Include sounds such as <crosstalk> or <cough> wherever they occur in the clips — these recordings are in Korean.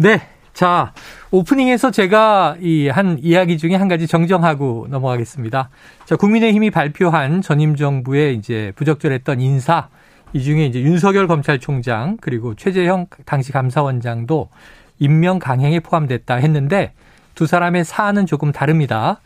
네. 자, 오프닝에서 제가 이 한 이야기 중에 한 가지 정정하고 넘어가겠습니다. 자, 국민의힘이 발표한 전임 정부의 이제 부적절했던 인사 이 중에 이제 윤석열 검찰총장 그리고 최재형 당시 감사원장도 임명 강행에 포함됐다 했는데 두 사람의 사안은 조금 다릅니다.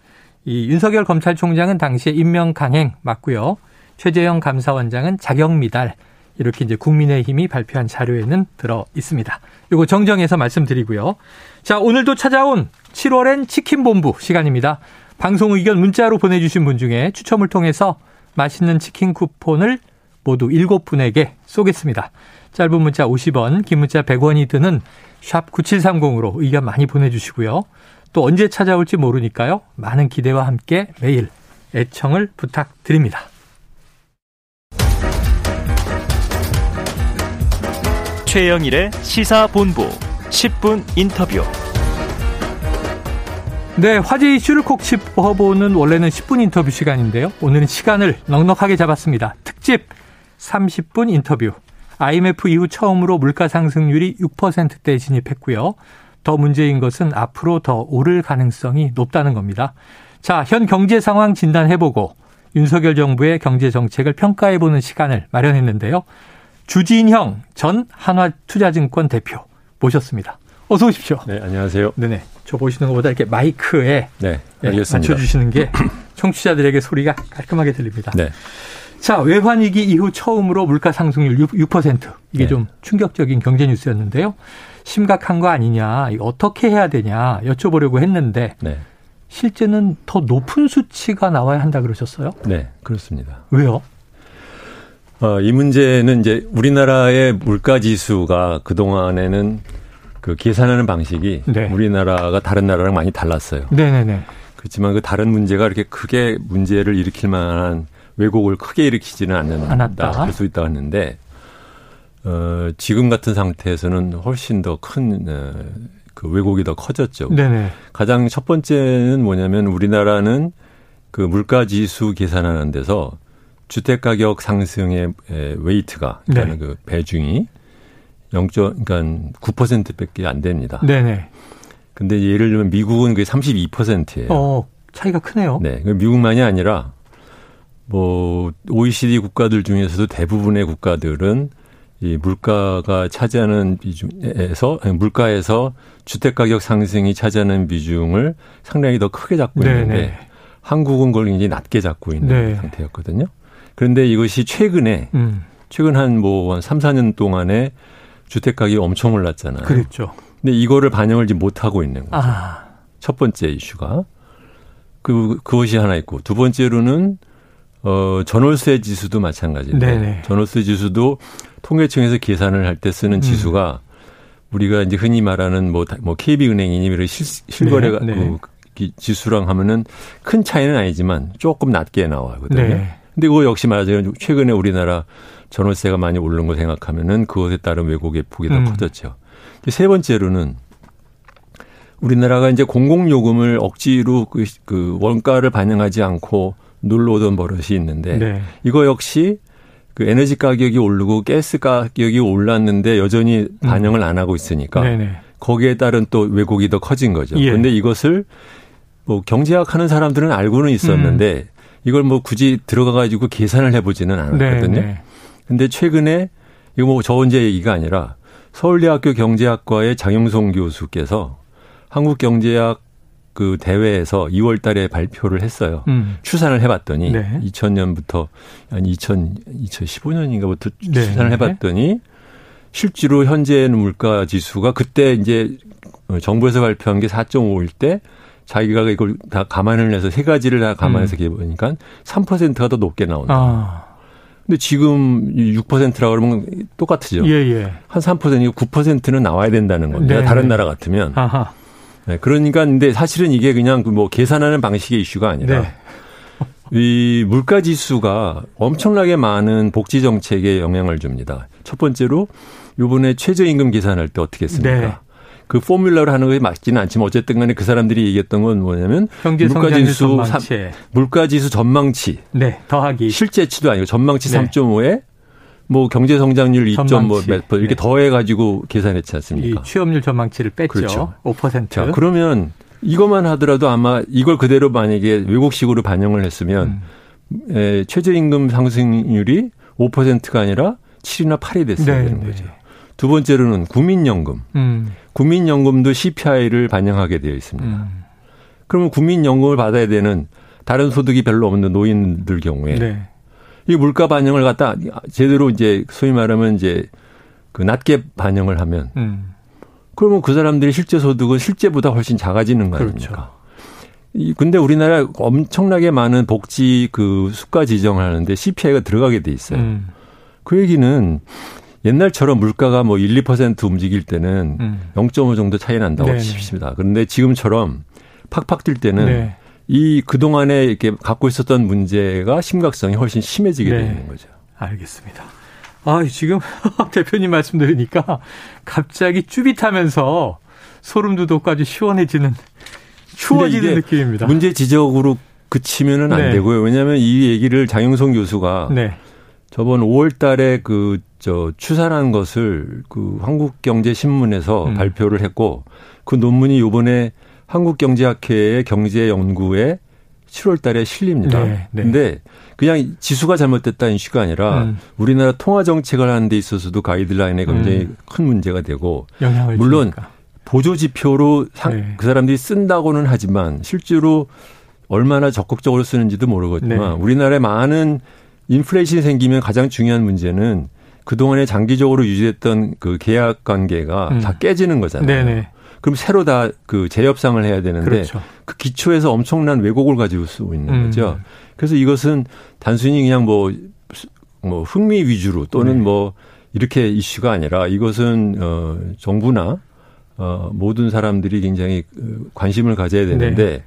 이 윤석열 검찰총장은 당시에 임명 강행 맞고요. 최재형 감사원장은 자격 미달 이렇게 이제 국민의힘이 발표한 자료에는 들어 있습니다. 요거 정정해서 말씀드리고요. 자, 오늘도 찾아온 7월엔 치킨 본부 시간입니다. 방송 의견 문자로 보내주신 분 중에 추첨을 통해서 맛있는 치킨 쿠폰을 모두 7분에게 쏘겠습니다. 짧은 문자 50원, 긴 문자 100원이 드는 샵 9730으로 의견 많이 보내주시고요. 또 언제 찾아올지 모르니까요. 많은 기대와 함께 매일 애청을 부탁드립니다. 최영일의 시사본부 10분 인터뷰. 네, 화제 이슈를 콕 짚어보는 원래는 10분 인터뷰 시간인데요. 오늘은 시간을 넉넉하게 잡았습니다. 특집 30분 인터뷰. IMF 이후 처음으로 물가 상승률이 6%대에 진입했고요. 더 문제인 것은 앞으로 더 오를 가능성이 높다는 겁니다. 자, 현 경제 상황 진단해보고 윤석열 정부의 경제 정책을 평가해보는 시간을 마련했는데요. 주진형 전 한화투자증권 대표 모셨습니다. 어서 오십시오. 네, 안녕하세요. 네네. 저 보시는 것보다 이렇게 마이크에 네, 예, 알겠습니다. 맞춰주시는 게 <clears throat> 청취자들에게 소리가 깔끔하게 들립니다. 네. 자, 외환위기 이후 처음으로 물가 상승률 6%. 6% 이게 네. 좀 충격적인 경제 뉴스였는데요. 심각한 거 아니냐, 어떻게 해야 되냐 여쭤보려고 했는데 네. 실제는 더 높은 수치가 나와야 한다 그러셨어요? 네, 그렇습니다. 왜요? 어, 이 문제는 이제 우리나라의 물가 지수가 그 동안에는 그 계산하는 방식이 네. 우리나라가 다른 나라랑 많이 달랐어요. 네네네. 그렇지만 그 다른 문제가 이렇게 크게 문제를 일으킬 만한 왜곡을 크게 일으키지는 않는다. 않았다. 할수 있다고 했는데 어, 지금 같은 상태에서는 훨씬 더큰 어, 그 왜곡이 더 커졌죠. 네네. 가장 첫 번째는 뭐냐면 우리나라는 그 물가 지수 계산하는 데서 주택 가격 상승의 에, 웨이트가 그러니까 네. 그 배중이 0. 그러니까 9%밖에 안 됩니다. 네네. 근데 예를 들면 미국은 그게 32%예요. 어, 차이가 크네요. 네. 그 미국만이 아니라 뭐 OECD 국가들 중에서도 대부분의 국가들은 이 물가가 차지하는 비중에서 물가에서 주택 가격 상승이 차지하는 비중을 상당히 더 크게 잡고 있는데 네네. 한국은 그걸 굉장히 낮게 잡고 있는 네. 상태였거든요. 그런데 이것이 최근에 음, 최근 한 뭐한 3, 4년 동안에 주택 가격이 엄청 올랐잖아요. 그랬죠. 근데 이거를 반영을 지금 못 하고 있는 거죠. 아, 첫 번째 이슈가 그 그것이 하나 있고 두 번째로는 어 전월세 지수도 마찬가지인데 네네. 전월세 지수도 통계청에서 계산을 할 때 쓰는 음. 지수가 우리가 이제 흔히 말하는 뭐, 다- 뭐 KB은행이니 이런 실, 실거래가 네, 네. 그 기- 지수랑 하면은 큰 차이는 아니지만 조금 낮게 나와거든요. 네. 근데 그거 역시 말하자면 최근에 우리나라 전월세가 많이 오른 거 생각하면은 그것에 따른 왜곡의 폭이 더 음. 커졌죠. 세 번째로는 우리나라가 이제 공공요금을 억지로 그, 그 원가를 반영하지 않고 눌러오던 버릇이 있는데 네. 이거 역시 그 에너지 가격이 오르고 가스 가격이 올랐는데 여전히 반영을 안 하고 있으니까 음. 네네. 거기에 따른 또 왜곡이 더 커진 거죠. 예. 그런데 이것을 뭐 경제학 하는 사람들은 알고는 있었는데 이걸 뭐 굳이 들어가 가지고 계산을 해보지는 않았거든요. 네. 근데 최근에 이거 뭐 저 혼자 얘기가 아니라 서울대학교 경제학과의 장영송 교수께서 한국경제학 그 대회에서 2월 달에 발표를 했어요. 음. 추산을 해봤더니 네. 2000년부터 한 2000, 2015년인가부터 네. 추산을 해봤더니 실제로 현재는 물가 지수가 그때 이제 정부에서 발표한 게 4.5일 때 자기가 이걸 다 감안을 해서 세 가지를 다 감안해서 음. 보니까 3%가 더 높게 나온다. 아, 근데 지금 6%라 그러면 똑같으죠. 예, 예. 한 3%이고 9%는 나와야 된다는 겁니다. 네. 다른 나라 같으면. 아하. 네, 그러니까 근데 사실은 이게 그냥 그뭐 계산하는 방식의 이슈가 아니라 네. <laughs> 이 물가 지수가 엄청나게 많은 복지 정책에 영향을 줍니다. 첫 번째로 요번에 최저임금 계산할 때 어떻게 했습니까? 네. 그 포뮬러로 하는 것이 맞지는 않지만 어쨌든 간에 그 사람들이 얘기했던 건 뭐냐면 경제 물가 성장률 지수 전망치. 물가 지수 전망치 네, 더하기. 실제치도 아니고 전망치 네. 3.5에 뭐 경제 성장률 2.몇% 이렇게 네. 더해 가지고 계산했지 않습니까? 이 취업률 전망치를 뺐죠. 그렇죠. 5%. 자, 그러면 이것만 하더라도 아마 이걸 그대로 만약에 외국식으로 반영을 했으면 음. 에, 최저임금 상승률이 5%가 아니라 7이나 8이 됐어야 네, 되는 네. 거죠. 두 번째로는 국민연금. 음. 국민연금도 CPI를 반영하게 되어 있습니다. 음. 그러면 국민연금을 받아야 되는 다른 소득이 별로 없는 노인들 경우에 네. 이 물가 반영을 갖다 제대로 이제 소위 말하면 이제 그 낮게 반영을 하면 음. 그러면 그 사람들의 실제 소득은 실제보다 훨씬 작아지는 거 아닙니까? 그렇죠. 이 근데 우리나라 엄청나게 많은 복지 그 수가 지정을 하는데 CPI가 들어가게 돼 있어요. 음. 그 얘기는 옛날처럼 물가가 뭐 1, 2% 움직일 때는 음. 0.5 정도 차이 난다고 네네. 칩시다. 그런데 지금처럼 팍팍 뛸 때는 네. 이 그동안에 이렇게 갖고 있었던 문제가 심각성이 훨씬 심해지게 네. 되는 거죠. 알겠습니다. 아, 지금 <laughs> 대표님 말씀 들으니까 갑자기 쭈빗하면서 소름 아주 시원해지는 추워지는 느낌입니다. 문제 지적으로 그치면은 안 네. 되고요. 왜냐하면 이 얘기를 장영성 교수가 네. 저번 5월 달에 그, 저, 추산한 것을 그 한국경제신문에서 음. 발표를 했고 그 논문이 요번에 한국경제학회의 경제연구에 7월 달에 실립니다. 네, 네. 근데 그냥 지수가 잘못됐다 이슈가 아니라 음. 우리나라 통화 정책을 하는 데 있어서도 가이드라인에 굉장히 음. 큰 문제가 되고 물론 주니까. 보조 지표로 상- 네. 그 사람들이 쓴다고는 하지만 실제로 얼마나 적극적으로 쓰는지도 모르겠지만 네. 우리나라에 많은 인플레이션이 생기면 가장 중요한 문제는 그동안에 장기적으로 유지했던 그 계약 관계가 음. 다 깨지는 거잖아요. 네네. 그럼 새로 다 그 재협상을 해야 되는데 그렇죠. 그 기초에서 엄청난 왜곡을 가지고 쓰고 있는 음. 거죠. 그래서 이것은 단순히 그냥 뭐, 뭐 흥미 위주로 또는 네. 뭐 이렇게 이슈가 아니라 이것은 어 정부나 어 모든 사람들이 굉장히 그 관심을 가져야 되는데 네.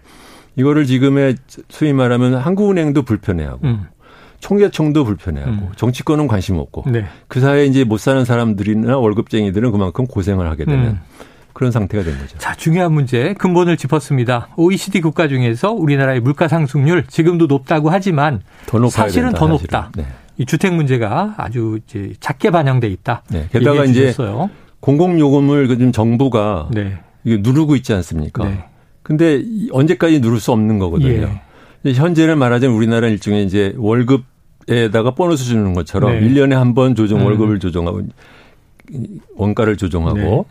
이거를 지금의 소위 말하면 한국은행도 불편해하고 음. 총계청도 불편해하고 음. 정치권은 관심 없고 네. 그 사이에 이제 못 사는 사람들이나 월급쟁이들은 그만큼 고생을 하게 되는 음. 그런 상태가 된 거죠. 자, 중요한 문제 근본을 짚었습니다. OECD 국가 중에서 우리나라의 물가 상승률 지금도 높다고 하지만 사실은 된다, 더. 높다. 네. 이 주택 문제가 아주 이제 작게 반영돼 있다. 네. 게다가 이제 주셨어요. 공공 요금을 그 지금 정부가 네. 누르고 있지 않습니까? 네. 근데 이- 언제까지 누를 수 없는 거거든요. 예. 현재는 말하자면 우리나라는 일종의 이제 월급에다가 보너스 주는 것처럼 네. 일 1년에 한 번 조정 음. 월급을 조정하고 원가를 조정하고 네.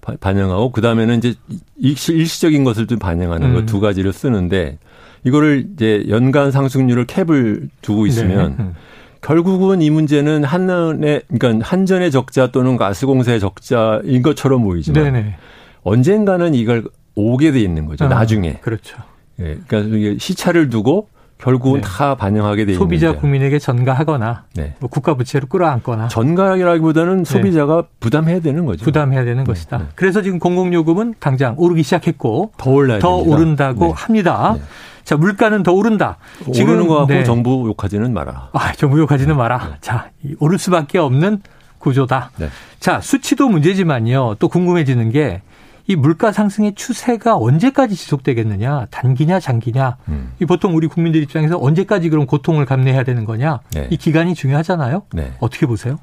바- 반영하고 그다음에는 이제 일시, 일시적인 것을 좀 반영하는 음. 것두 가지를 쓰는데 이거를 이제 연간 상승률을 캡을 두고 있으면 네. 음. 결국은 이 문제는 한전의 그러니까 한전의 적자 또는 가스공사의 적자인 것처럼 보이지만 네네. 언젠가는 이걸 오게 돼 있는 거죠. 아, 나중에. 그렇죠. 예. 그러니까 이게 시차를 두고 결국은 네. 다 반영하게 돼 있는 소비자 문제예요. 국민에게 전가하거나 네. 뭐 국가 부채로 끌어안거나 전가라기보다는 소비자가 부담해야 되는 거죠. 네. 부담해야 되는 것이다. 네. 그래서 지금 공공요금은 당장 오르기 시작했고 더 올라야 더 됩니다. 오른다고 네. 합니다. 네. 자, 물가는 더 오른다. 오르는 거 갖고 네. 정부 욕하지는 마라. 아, 정부 욕하지는 마라. 자, 이 오를 수밖에 없는 구조다. 네. 자, 수치도 문제지만요. 또 궁금해지는 게 이 물가 상승의 추세가 언제까지 지속되겠느냐, 단기냐, 장기냐. 음. 이 보통 우리 국민들 입장에서 언제까지 그럼 고통을 감내해야 되는 거냐. 네. 이 기간이 중요하잖아요. 네. 어떻게 보세요?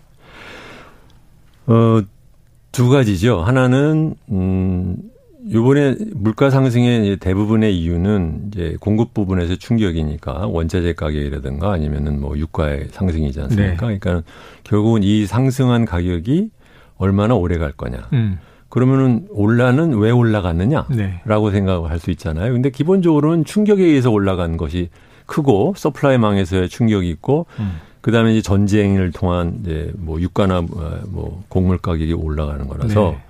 어, 두 가지죠. 하나는, 음, 요번에 물가 상승의 대부분의 이유는 이제 공급 부분에서 충격이니까 원자재 가격이라든가 아니면은 뭐 유가의 상승이지 않습니까? 네. 그러니까 결국은 이 상승한 가격이 얼마나 오래 갈 거냐. 음. 그러면은 올라는 왜 올라갔느냐? 네. 라고 생각을 할수 있잖아요. 근데 기본적으로는 충격에 의해서 올라간 것이 크고 서플라이망에서의 충격이 있고 음. 그다음에 이제 전쟁을 통한 이제 뭐 유가나 뭐 곡물 가격이 올라가는 거라서 네.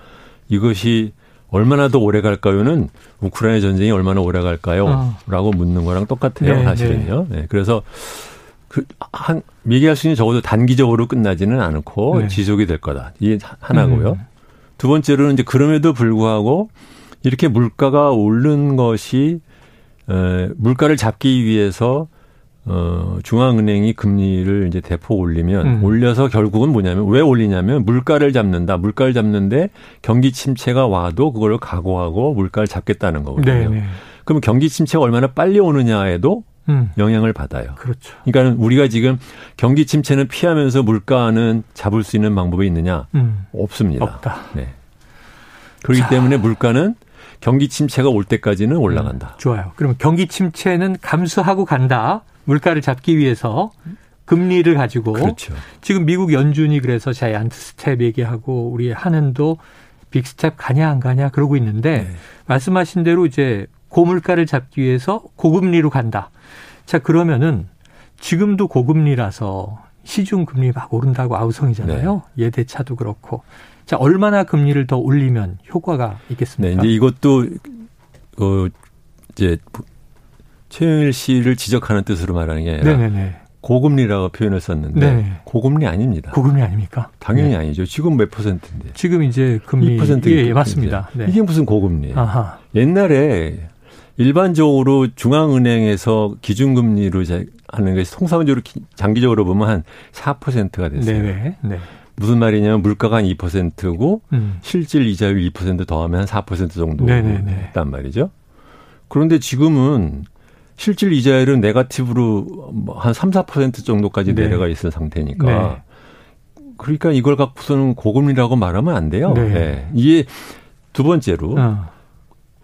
이것이 얼마나 더 오래 갈까요는 우크라이나 전쟁이 얼마나 오래 갈까요? 아. 라고 묻는 거랑 똑같아요, 네, 사실은요. 네. 그래서 그, 한, 얘기할 수 있는 적어도 단기적으로 끝나지는 않고 네. 지속이 될 거다. 이게 하나고요. 음. 두 번째로는 이제 그럼에도 불구하고 이렇게 물가가 오른 것이 에, 물가를 잡기 위해서 어, 중앙은행이 금리를 이제 대폭 올리면 음. 올려서 결국은 뭐냐면 왜 올리냐면 물가를 잡는다. 물가를 잡는데 경기 침체가 와도 그걸 각오하고 물가를 잡겠다는 거거든요. 네, 네. 그럼 경기 침체가 얼마나 빨리 오느냐에도 음. 영향을 받아요. 그렇죠. 그러니까 우리가 지금 경기 침체는 피하면서 물가는 잡을 수 있는 방법이 있느냐? 음. 없습니다. 없다. 네. 그렇기 자. 때문에 물가는 경기 침체가 올 때까지는 올라간다. 좋아요. 그러면 경기 침체는 감수하고 간다. 물가를 잡기 위해서 금리를 가지고 그렇죠. 지금 미국 연준이 그래서 자이언트 스텝 얘기하고 우리 한은도 빅 스텝 가냐 안 가냐 그러고 있는데 네. 말씀하신 대로 이제 고물가를 잡기 위해서 고금리로 간다. 자 그러면은 지금도 고금리라서 시중 금리 막 오른다고 아우성이잖아요. 네. 예대차도 그렇고. 자 얼마나 금리를 더 올리면 효과가 네, 있겠습니까? 이제 이것도 어 이제 최영일 씨를 지적하는 뜻으로 말하는 게 아니라 네네네. 고금리라고 표현을 썼는데 네. 고금리 아닙니다. 고금리 아닙니까? 당연히 네. 아니죠. 지금 몇 퍼센트인데? 지금 이제 금리 2% 예, 예, 맞습니다. 네. 이게 무슨 고금리예요? 아하. 옛날에 일반적으로 중앙은행에서 기준금리로 자- 하는 것이 통상적으로 기- 장기적으로 보면 한 4%가 됐어요. 네. 네. 무슨 말이냐면 물가가 한 2%고 음. 실질 이자율 2% 더하면 한 4% 정도 네네네. 했단 말이죠. 그런데 지금은 실질 이자율은 네가티브로 뭐한 3, 4% 정도까지 네. 내려가 있는 상태니까. 네. 그러니까 이걸 갖고서는 고금리라고 말하면 안 돼요. 네. 네. 이게 두 번째로 어.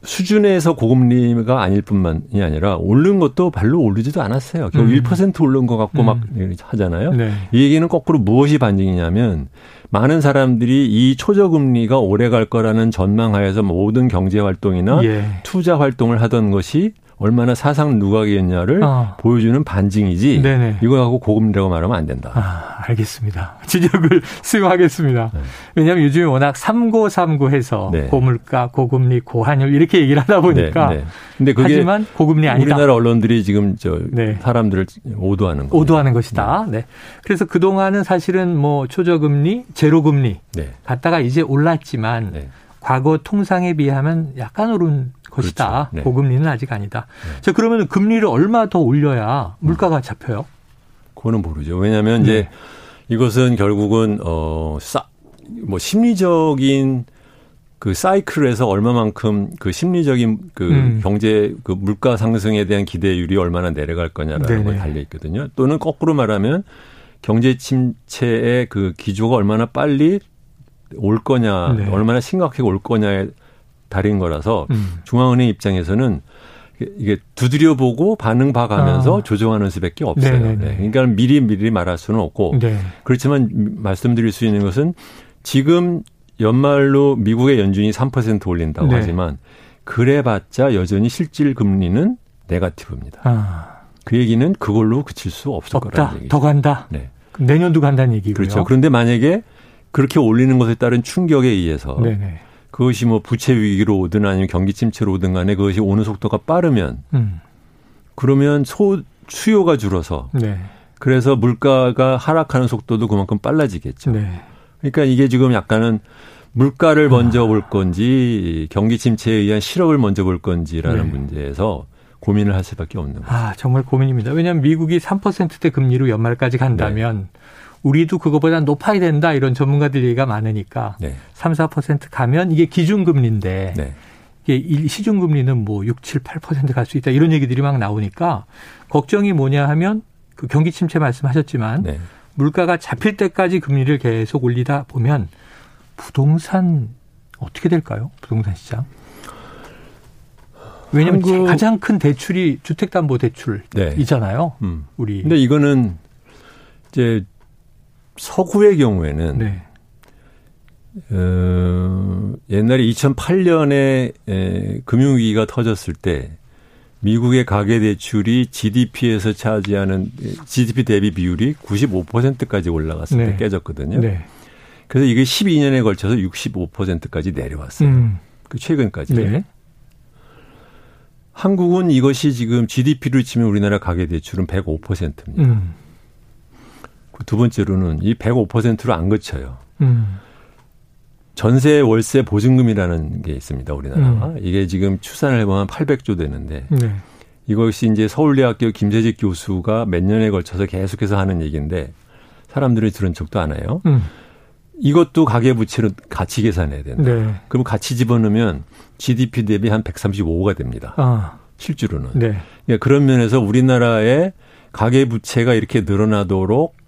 수준에서 고금리가 아닐 뿐만이 아니라 오른 것도 별로 오르지도 않았어요. 겨우 음. 1% 오른 것 같고 음. 막 하잖아요. 네. 이 얘기는 거꾸로 무엇이 반증이냐면 많은 사람들이 이 초저금리가 오래 갈 거라는 전망하에서 모든 경제 활동이나 예. 투자 활동을 하던 것이 얼마나 사상 누각이었냐를 아. 보여주는 반증이지 네네. 이거 갖고 고금리라고 말하면 안 된다. 아, 알겠습니다. <laughs> 지적을 수용하겠습니다. 네. 왜냐하면 요즘에 워낙 삼고삼고해서 네. 고물가, 고금리, 고환율 이렇게 얘기를 하다 보니까 네, 네. 근데 그게 하지만 고금리 아니다. 우리나라 언론들이 지금 저 네. 사람들을 오도하는 거예요. 오도하는 것이다. 네. 그래서 그동안은 사실은 뭐 초저금리, 제로금리 네. 갔다가 이제 올랐지만 네. 과거 통상에 비하면 약간 오른 것이다. 그렇죠. 네. 고금리는 아직 아니다. 네. 자, 그러면 금리를 얼마 더 올려야 물가가 잡혀요? 그거는 모르죠. 왜냐하면 네. 이제 이것은 결국은 어 싸 뭐 심리적인 그 사이클에서 얼마만큼 그 심리적인 그 음. 경제 그 물가 상승에 대한 기대율이 얼마나 내려갈 거냐라는 네네. 걸 달려 있거든요. 또는 거꾸로 말하면 경제 침체의 그 기조가 얼마나 빨리 올 거냐, 네. 얼마나 심각하게 올 거냐에 달인 거라서 음. 중앙은행 입장에서는 이게- 두드려 보고 반응 봐가면서 아. 조정하는 수밖에 없어요. 네네네. 네. 그러니까 미리 미리 말할 수는 없고 네. 그렇지만 말씀드릴 수 있는 것은 지금 연말로 미국의 연준이 3% 올린다고 네. 하지만 그래봤자 여전히 실질 금리는 네가티브입니다. 아, 그 얘기는 그걸로 그칠 수 없을 없다. 거라는 얘기죠. 더 간다. 네. 내년도 간다는 얘기고요. 그렇죠. 그런데 만약에 그렇게 올리는 것에 따른 충격에 의해서 네네. 그것이 뭐 부채 위기로 오든 아니면 경기 침체로 오든 간에 그것이 오는 속도가 빠르면 음. 그러면 소 수요가 줄어서 네. 그래서 물가가 하락하는 속도도 그만큼 빨라지겠죠. 네. 그러니까 이게 지금 약간은 물가를 먼저 볼 건지 경기 침체에 의한 실업을 먼저 볼 건지라는 네. 문제에서 고민을 할 수밖에 없는 거죠. 아, 정말 고민입니다. 왜냐하면 미국이 3%대 금리로 연말까지 간다면 네. 우리도 그거보다 높아야 된다 이런 전문가들 얘기가 많으니까 네. 3, 4% 가면 이게 기준금리인데 네. 이게 일- 시중금리는 뭐 6, 7, 8%갈 수 있다 이런 얘기들이 막 나오니까 걱정이 뭐냐 하면 그 경기 침체 말씀하셨지만 네. 물가가 잡힐 때까지 금리를 계속 올리다 보면 부동산 어떻게 될까요? 부동산 시장? 왜냐하면 한국- 가장 큰 대출이 주택담보대출이잖아요. 네. 음. 우리 근데 이거는 이제 서구의 경우에는 네. 어, 옛날에 2008년에 에, 금융위기가 터졌을 때 미국의 가계 대출이 GDP에서 차지하는 GDP 대비 비율이 95%까지 올라갔을 네. 때 깨졌거든요. 네. 그래서 이게 12년에 걸쳐서 65%까지 내려왔어요. 음. 그 최근까지. 네. 한국은 이것이 지금 GDP를 치면 우리나라 가계 대출은 105%입니다. 음. 그두 번째로는 이 105%로 안 그쳐요. 음. 전세 월세 보증금이라는 게 있습니다. 우리나라가. 음. 이게 지금 추산을 해보면 800조 되는데 네. 이것이 이제 서울대학교 김재직 교수가 몇 년에 걸쳐서 계속해서 하는 얘기인데 사람들이 들은 안 해요. 음. 이것도 가계부채로 같이 계산해야 된다. 네. 그럼 같이 집어넣으면 GDP 대비 한 135가 됩니다. 아. 실제로는. 네. 예, 그런 면에서 우리나라의 가계 부채가 이렇게 늘어나도록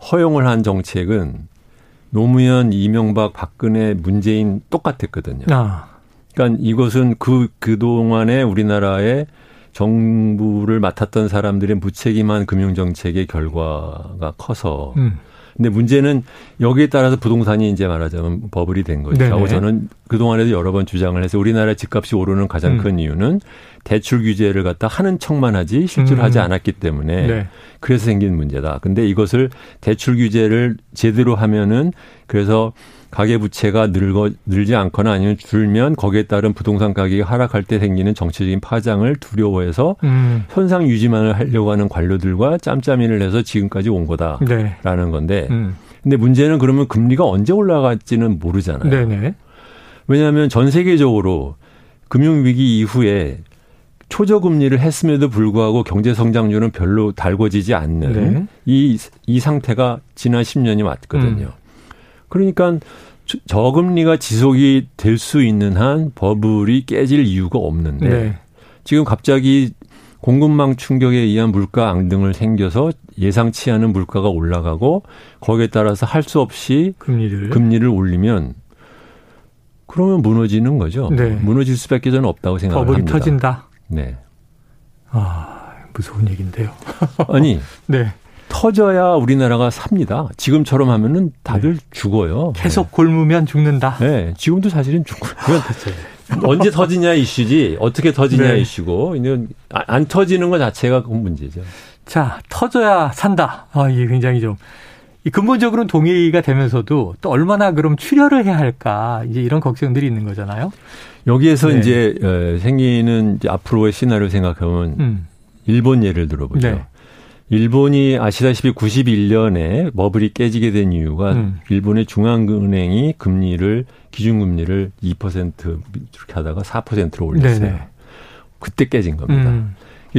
허용을 한 정책은 노무현, 이명박, 박근혜, 문재인 똑같았거든요. 아. 그러니까 이것은 그 그동안에 우리나라의 정부를 맡았던 사람들의 무책임한 금융 정책의 결과가 커서 음. 근데 문제는 여기에 따라서 부동산이 이제 말하자면 버블이 된 거죠. 네네. 저는 그동안에도 여러 번 주장을 해서 우리나라 집값이 오르는 가장 음. 큰 이유는 대출 규제를 갖다 하는 척만 하지 실제로 음. 하지 않았기 때문에 네. 그래서 생긴 문제다. 근데 이것을 대출 규제를 제대로 하면은 그래서 가계 부채가 늘거 늘지 않거나 아니면 줄면 거기에 따른 부동산 가격이 하락할 때 생기는 정치적인 파장을 두려워해서 음. 현상 유지만을 하려고 하는 관료들과 짬짬이를 해서 지금까지 온 거다라는 네. 건데 음. 근데 문제는 그러면 금리가 언제 올라갈지는 모르잖아요. 네네. 왜냐하면 전 세계적으로 금융위기 이후에 초저금리를 했음에도 불구하고 경제 성장률은 별로 달궈지지 않는 네. 이, 이 상태가 지난 10년이 맞거든요. 음. 그러니까 저- 저금리가 지속이 될 수 있는 한 버블이 깨질 이유가 없는데 네. 지금 갑자기 공급망 충격에 의한 물가 앙등을 생겨서 예상치 않은 물가가 올라가고 거기에 따라서 할 수 없이 금리를. 금리를 올리면 그러면 무너지는 거죠. 네. 무너질 수밖에 저는 없다고 생각을 버블이 합니다. 터진다. 네. 아, 무서운 얘기인데요. 아니 <laughs> 네. 터져야 우리나라가 삽니다. 지금처럼 하면은 다들 죽어요. 계속 골무면 죽는다. 네. 네. 지금도 사실은 죽어요. 그건 언제 터지냐 이슈지 어떻게 터지냐 네. 이슈고 이건 아- 안 터지는 것 자체가 그 문제죠. 자, 터져야 산다. 아, 이게 굉장히 좀. 이 근본적으로는 동의가 되면서도 또 얼마나 그럼 출혈을 해야 할까. 이제 이런 걱정들이 있는 거잖아요. 여기에서 네. 이제 어, 생기는 이제 앞으로의 시나리오 생각하면 음. 일본 예를 들어보죠. 네. 일본이 아시다시피 91년에 버블이 깨지게 된 이유가 음. 일본의 중앙은행이 금리를 기준금리를 2% 이렇게 하다가 4%로 올렸어요. 네네. 그때 깨진 겁니다. 음.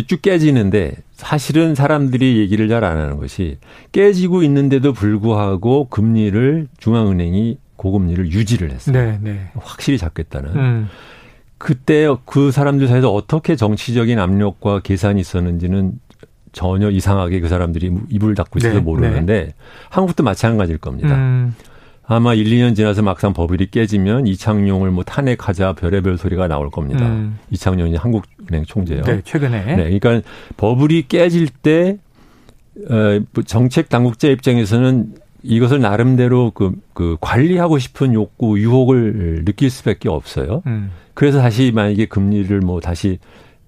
쭉 깨지는데 사실은 사람들이 얘기를 잘 안 하는 것이 깨지고 있는데도 불구하고 금리를 중앙은행이 고금리를 유지를 했어요. 네, 네. 확실히 잡겠다는. 음. 그때 그 사람들 사이에서 어떻게 정치적인 압력과 계산이 있었는지는 전혀 이상하게 그 사람들이 입을 닫고 있어서 네, 모르는데 한국도 마찬가지일 겁니다. 음. 아마 1, 2년 지나서 막상 버블이 깨지면 이창용을 뭐 탄핵하자 별의별 소리가 나올 겁니다. 음. 이창용이 한국은행 총재요. 네, 최근에. 네, 그러니까 버블이 깨질 때 어, 정책 당국자 입장에서는 이것을 나름대로 그, 그 관리하고 싶은 욕구, 유혹을 느낄 수밖에 없어요. 음. 그래서 다시 만약에 금리를 뭐 다시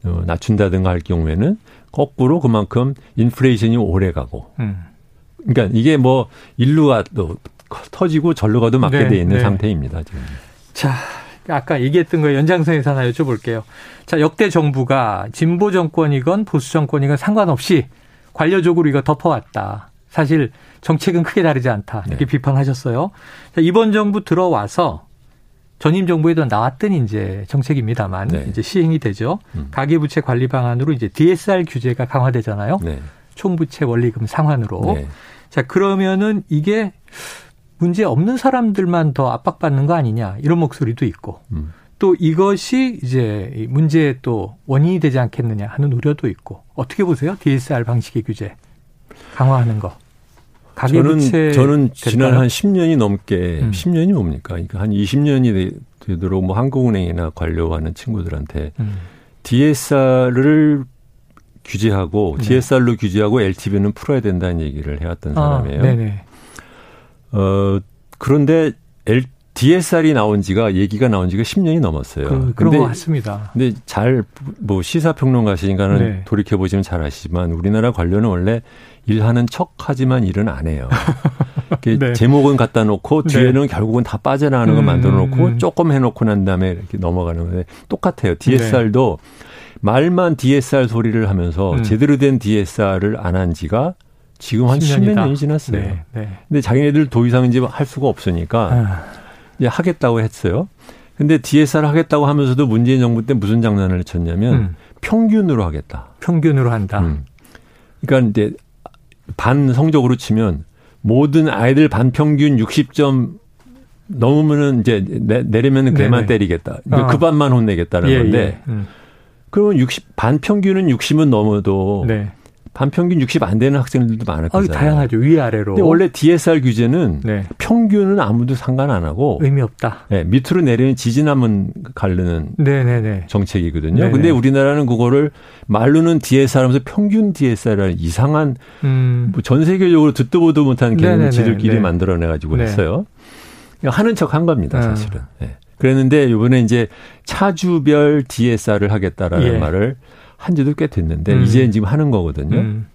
어, 낮춘다든가 할 경우에는 거꾸로 그만큼 인플레이션이 오래 가고. 음. 그러니까 이게 뭐 일루가 또 터지고 절로 가도 맞게 네, 돼 있는 네. 상태입니다, 지금. 자, 아까 얘기했던 거 연장선에서 하나 여쭤볼게요. 자, 역대 정부가 진보 정권이건 보수 정권이건 상관없이 관료적으로 이거 덮어왔다. 사실 정책은 크게 다르지 않다. 이렇게 네. 비판하셨어요. 자, 이번 정부 들어와서 전임 정부에도 나왔던 이제 정책입니다만 네. 이제 시행이 되죠. 음. 가계부채 관리 방안으로 이제 DSR 규제가 강화되잖아요. 네. 총부채 원리금 상환으로. 네. 자, 그러면은 이게 문제 없는 사람들만 더 압박받는 거 아니냐 이런 목소리도 있고 음. 또 이것이 이제 이 문제의 또 원인이 되지 않겠느냐 하는 우려도 있고 어떻게 보세요? DSR 방식의 규제 강화하는 거. 저는 저는 지난 될까요? 한 10년이 넘게 음. 10년이 뭡니까? 그러니까 한 20년이 되도록 뭐 한국은행이나 관료하는 친구들한테 음. DSR을 규제하고 네. DSR로 규제하고 LTV는 풀어야 된다는 얘기를 해왔던 사람이에요. 아, 네네. 어 그런데 L, DSR이 나온 지가 얘기가 나온 지가 10년이 넘었어요. 그, 그런 근데 것 같습니다. 근데 잘 뭐 시사평론가시니까는 네. 돌이켜 보시면 잘 아시지만 우리나라 관료는 원래 일하는 척하지만 일은 안 해요. <laughs> 네. 제목은 갖다 놓고 네. 뒤에는 결국은 다 빠져나가는 거 음, 만들어 놓고 음. 조금 해놓고 난 다음에 이렇게 넘어가는 건데 똑같아요. 네. DSR도 말만 DSR 소리를 하면서 음. 제대로 된 DSR을 안 한 지가 지금 한 10몇 10년이다. 년이 지났어요. 네, 네. 근데 자기네들 더 이상 이제 할 수가 없으니까 아, 하겠다고 했어요. 근데 DSR 하겠다고 하면서도 문재인 정부 때 무슨 장난을 쳤냐면 음, 평균으로 하겠다. 평균으로 한다. 음. 그러니까 이제 반 성적으로 치면 모든 아이들 반 평균 60점 넘으면은 이제 내, 내리면은 걔만 네네. 때리겠다. 그러니까 어. 그 반만 혼내겠다는 예, 건데 예. 음. 그러면 60 반평균은 60은 넘어도 네. 반평균 60 안 되는 학생들도 많을 아, 거잖아요. 다양하죠. 위아래로. 근데 원래 DSR 규제는 네. 평균은 아무도 상관 안 하고 의미 없다. 네, 밑으로 내리는 지지남은 가르는 네네네. 정책이거든요. 네네. 근데 우리나라는 그거를 말로는 DSR 하면서 평균 DSR이라는 이상한 음. 뭐 전 세계적으로 듣도 보도 못한 개념을. 지들끼리 네. 만들어내 가지고 네. 했어요. 하는 척 한 겁니다, 아. 사실은. 예. 그랬는데 이번에 이제 차주별 DSR을 하겠다라는 예. 말을 한 지도 꽤 됐는데 음. 이제 지금 하는 거거든요. 음.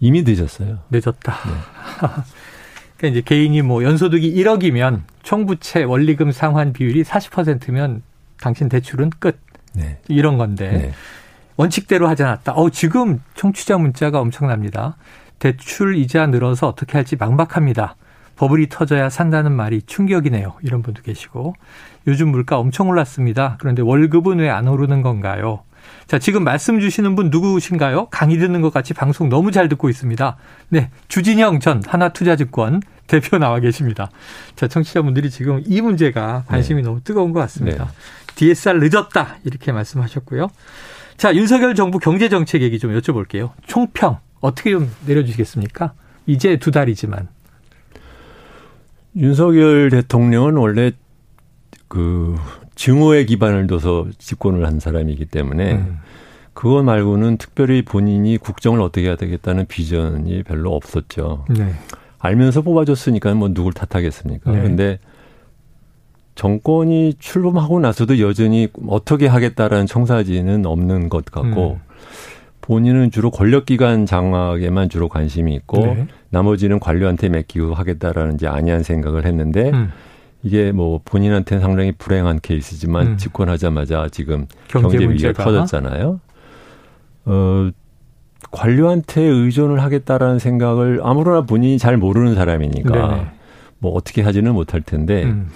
이미 늦었어요. 늦었다. <laughs> 그러니까 이제 개인이 뭐 연소득이 1억이면 총부채 원리금 상환 비율이 40%면 당신 대출은 끝. 네. 이런 건데 네. 원칙대로 하지 않았다. 어, 지금 청취자 문자가 엄청납니다. 대출 이자 늘어서 어떻게 할지 막막합니다. 버블이 터져야 산다는 말이 충격이네요. 이런 분도 계시고 요즘 물가 엄청 올랐습니다. 그런데 월급은 왜 안 오르는 건가요? 자, 지금 말씀 주시는 분 누구신가요? 강의 듣는 것 같이 방송 너무 잘 듣고 있습니다. 네, 주진영 전 하나투자증권 대표 나와 계십니다. 자, 청취자분들이 지금 이 문제가 관심이 너무 뜨거운 것 같습니다. DSR 늦었다 이렇게 말씀하셨고요. 자, 윤석열 정부 경제 정책 얘기 좀 여쭤볼게요. 총평 어떻게 좀 내려주시겠습니까? 이제 두 달이지만. 윤석열 대통령은 원래 그 증오에 기반을 둬서 집권을 한 사람이기 때문에 음. 그거 말고는 특별히 본인이 국정을 어떻게 해야 되겠다는 비전이 별로 없었죠. 네. 알면서 뽑아줬으니까 뭐 누굴 탓하겠습니까? 네. 근데 정권이 출범하고 나서도 여전히 어떻게 하겠다라는 청사진은 없는 것 같고 음. 본인은 주로 권력기관 장악에만 주로 관심이 있고 네. 나머지는 관료한테 맡기고 하겠다라는 이제 안이한 생각을 했는데 음. 이게 뭐 본인한테는 상당히 불행한 케이스지만 음. 집권하자마자 지금 경제 경제, 위기가. 터졌잖아요. 어, 관료한테 의존을 하겠다라는 생각을 아무러나 본인이 잘 모르는 사람이니까 네네. 뭐 어떻게 하지는 못할 텐데 음.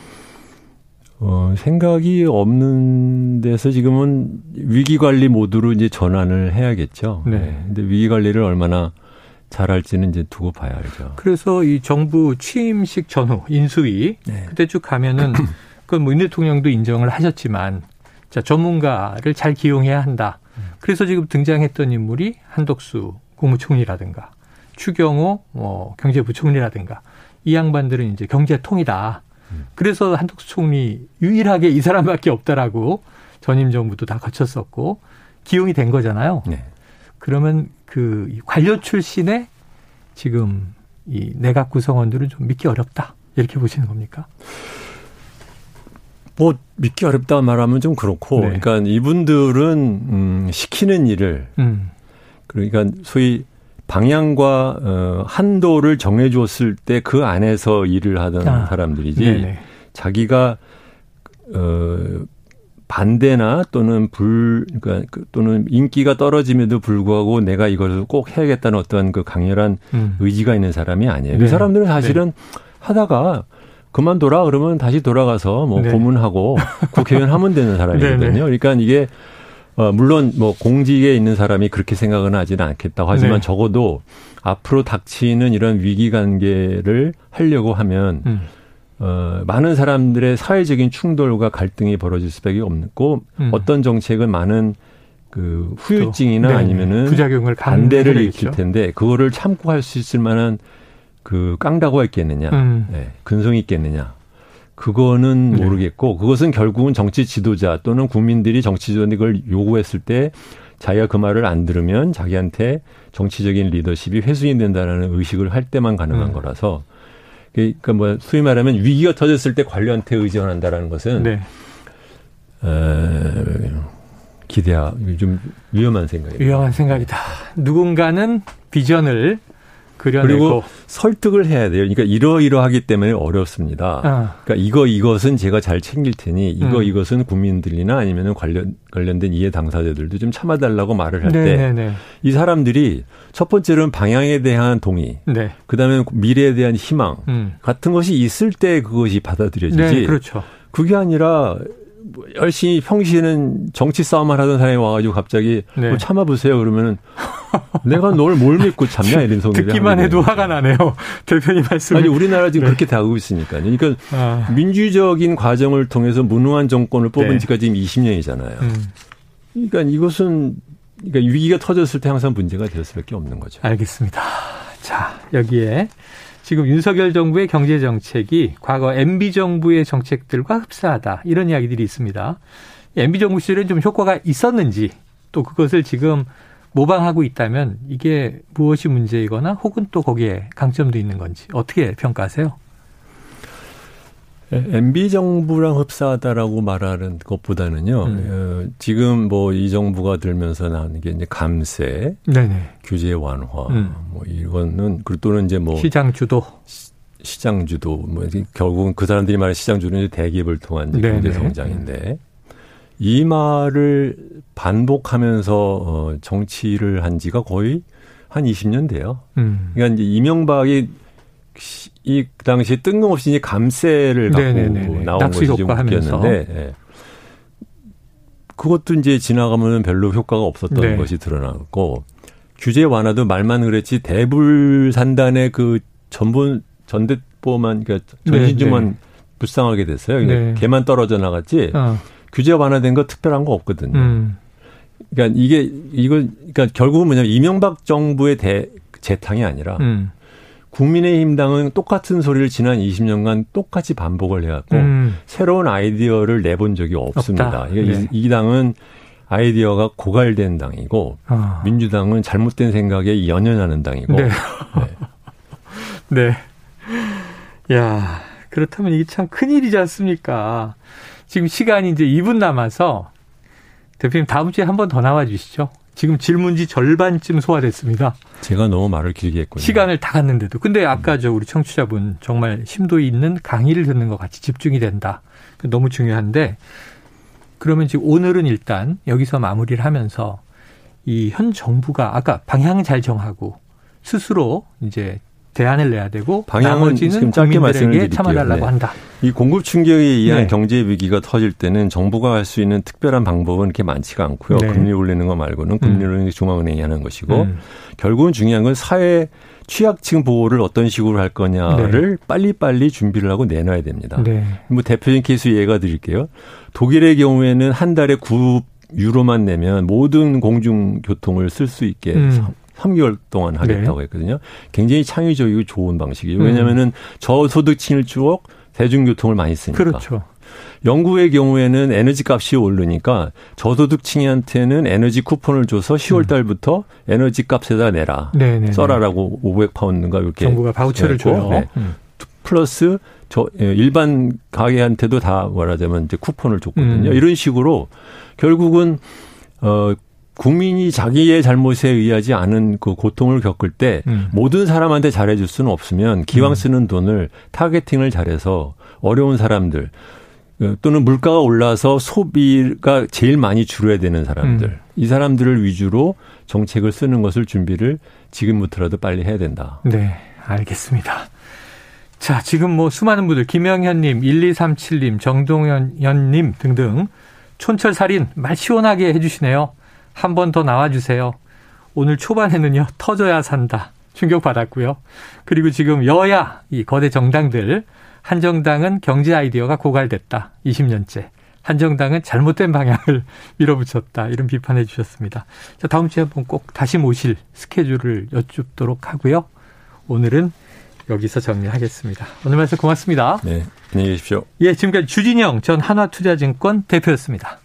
어, 생각이 없는 데서 지금은 위기 관리 모드로 이제 전환을 해야겠죠. 네. 근데 위기 관리를 얼마나 잘할지는 이제 두고 봐야 알죠. 그래서 이 정부 취임식 전후 인수위 네. 그때 쭉 가면은 <clears throat> 그건 뭐윤 대통령도 인정을 하셨지만 자 전문가를 잘 기용해야 한다. 그래서 지금 등장했던 인물이 한덕수 국무총리라든가 추경호 뭐 경제부총리라든가 이 양반들은 이제 경제통이다. 그래서 한덕수 총리 유일하게 이 사람밖에 없다라고 전임 정부도 다 거쳤었고 기용이 된 거잖아요. 네. 그러면 그이 관료 출신의 지금 이 내각 구성원들은 좀 믿기 어렵다 이렇게 보시는 겁니까? 뭐 믿기 어렵다 말하면 좀 그렇고, 네. 그러니까 이분들은 음, 시키는 일을 음, 그러니까 소위 방향과 어, 한도를 정해줬을 때 그 안에서 일을 하던 아, 사람들이지 네네. 자기가 어 반대나 또는 불 그러니까 그- 또는 인기가 떨어짐에도 불구하고 내가 이걸 꼭 해야겠다는 어떤 그 강렬한 음, 의지가 있는 사람이 아니에요. 네. 그 사람들은 사실은 하다가 그만둬라 그러면 다시 돌아가서 뭐 네. 고문하고 <laughs> 국회의원 하면 되는 사람이거든요. 네, 네. 그러니까 이게 어 물론 뭐 공직에 있는 사람이 그렇게 생각은 하지는 않겠다고 하지만 네. 적어도 앞으로 닥치는 이런 위기 관계를 하려고 하면 음, 어 많은 사람들의 사회적인 충돌과 갈등이 벌어질 수밖에 없고 음. 어떤 정책은 많은 그 후유증이나 또, 네네. 아니면은 부작용을 반대를. 일으킬 텐데 그거를 참고 할 수 있을 만한 그 깡다구가 있겠느냐, 음. 네, 근성이 있겠느냐. 그거는 네. 모르겠고 그것은 결국은 정치 지도자 또는 국민들이 정치 지도자는 걸 요구했을 때 자기가 그 말을 안 들으면 자기한테 정치적인 리더십이 훼손이 된다는 의식을 할 때만 가능한 음. 거라서 그러니까 뭐 소위 말하면 위기가 터졌을 때 관료한테 의존한다라는 것은 네. 어, 기대하 좀 위험한 생각이에요. 위험한 생각이다. 누군가는 비전을 그리고 설득을 해야 돼요. 그러니까 이러이러하기 때문에 어렵습니다. 아, 그러니까 이거 이것은 제가 잘 챙길 테니 이거 음. 이것은 국민들이나 아니면은 관련 관련된 이해 당사자들도 좀 참아달라고 말을 할 때 이. 사람들이 첫 번째로는 방향에 대한 동의, 네. 그다음에 미래에 대한 희망 음. 같은 것이 있을 때 그것이 받아들여지지. 네, 그렇죠. 그게 아니라 뭐 열심히 평시에는 정치 싸움을 하던 사람이 와가지고 갑자기 네. 뭐 참아보세요 그러면은 <laughs> 내가 널 뭘 믿고 참냐 이런 소리를 듣기만 하게 해도 화가 나네요. <laughs> 대표님 말씀. 아니 우리나라 지금 네. 그렇게 다가고 있으니까요. 그러니까 아, 민주적인 과정을 통해서 무능한 정권을 뽑은 네. 지가 지금 20년이잖아요. 음. 그러니까 이것은 그러니까 위기가 터졌을 때 항상 문제가 될 수밖에 없는 거죠. 알겠습니다. 자, 여기에 지금 윤석열 정부의 경제 정책이 과거 MB 정부의 정책들과 흡사하다. 이런 이야기들이 있습니다. MB 정부 시절에 좀 효과가 있었는지 또 그것을 지금 모방하고 있다면 이게 무엇이 문제이거나 혹은 또 거기에 강점도 있는 건지 어떻게 평가하세요? MB 정부랑 흡사하다라고 말하는 것보다는요. 음. 어, 지금 뭐 이 정부가 들면서 나오는 게 이제 감세, 네네. 규제 완화, 음. 뭐 이거는 그리고 또는 이제 뭐 시장 주도, 시, 장 주도, 뭐 결국은 그 사람들이 말하는 시장 주도는 대기업을 통한 경제 성장인데 이 말을 반복하면서 어, 정치를 한 지가 거의 한 20년 돼요. 음. 그러니까 이제 이명박이 이 당시 뜬금없이 이제 감세를 갖고 네네네네. 나온 것이 좀 웃겼는데 예. 그것도 이제 지나가면 별로 효과가 없었던 네. 것이 드러났고 규제 완화도 말만 그랬지 대불 산단의 그 전본 전대보만 그러니까 전신주만 네, 네. 불쌍하게 됐어요. 네. 걔만 떨어져 나갔지 어. 규제 완화된 거 특별한 거 없거든요. 음. 그러니까 이게 이거 그러니까 결국은 뭐냐면 이명박 정부의 대 재탕이 아니라 음. 국민의힘당은 똑같은 소리를 지난 20년간 똑같이 반복을 해왔고 음. 새로운 아이디어를 내본 적이 없습니다. 네. 이, 이 당은 아이디어가 고갈된 당이고 아. 민주당은 잘못된 생각에 연연하는 당이고. 네. 네. <laughs> 네. 야 그렇다면 이게 참 큰일이지 않습니까? 지금 시간이 이제 2분 남아서 대표님 다음 주에 한 번 더 나와 주시죠. 지금 질문지 절반쯤 소화됐습니다. 제가 너무 말을 길게 했군요. 시간을 다 갔는데도. 근데 아까 저 우리 청취자분 정말 심도 있는 강의를 듣는 것 같이 집중이 된다. 너무 중요한데 그러면 지금 오늘은 일단 여기서 마무리를 하면서 이 현 정부가 아까 방향 잘 정하고 스스로 이제 대안을 내야 되고 방향은 지금 짧게 말씀을 참아달라고 네. 한다. 이 공급 충격에 의한 네. 경제 위기가 터질 때는 정부가 할 수 있는 특별한 방법은 그렇게 많지가 않고요. 네. 금리 올리는 거 말고는 금리를 음. 중앙은행이 하는 것이고 음. 결국은 중요한 건 사회 취약층 보호를 어떤 식으로 할 거냐를 네. 빨리빨리 준비를 하고 내놔야 됩니다. 네. 뭐 대표적인 케이스 예가 드릴게요. 독일의 경우에는 한 달에 9 유로만 내면 모든 공중교통을 쓸 수 있게 음. 3개월 동안 하겠다고 네. 했거든요. 굉장히 창의적이고 좋은 방식이에요. 왜냐면은 음. 저소득층일 쭉 대중교통을 많이 쓰니까. 그렇죠. 영국의 경우에는 에너지 값이 오르니까 저소득층한테는 에너지 쿠폰을 줘서 10월 음. 달부터 음. 에너지 값에다 내라. 네네네. 써라라고 500파운드인가 이렇게 정부가 바우처를 줘요. 네. 음. 플러스 저 예, 일반 가게한테도 다 말하자면 이제 쿠폰을 줬거든요. 음. 이런 식으로 결국은 어 국민이 자기의 잘못에 의하지 않은 그 고통을 겪을 때 음. 모든 사람한테 잘해줄 수는 없으면 기왕 음. 쓰는 돈을 타겟팅을 잘해서 어려운 사람들 어, 또는 물가가 올라서 소비가 제일 많이 줄어야 되는 사람들 음. 이 사람들을 위주로 정책을 쓰는 것을 준비를 지금부터라도 빨리 해야 된다. 네, 알겠습니다. 자, 지금 뭐 수많은 분들 김영현님, 1237님, 정동현님 등등 촌철살인 말 시원하게 해주시네요. 한 번 더 나와주세요. 오늘 초반에는요, 터져야 산다. 충격받았고요. 그리고 지금 여야, 이 거대 정당들, 한정당은 경제 아이디어가 고갈됐다. 20년째. 한정당은 잘못된 방향을 <laughs> 밀어붙였다. 이런 비판해 주셨습니다. 자, 다음 주에 한번 꼭 다시 모실 스케줄을 여쭙도록 하고요. 오늘은 여기서 정리하겠습니다. 오늘 말씀 고맙습니다. 네, 안녕히 계십시오. 예, 지금까지 주진영 전 한화투자증권 대표였습니다.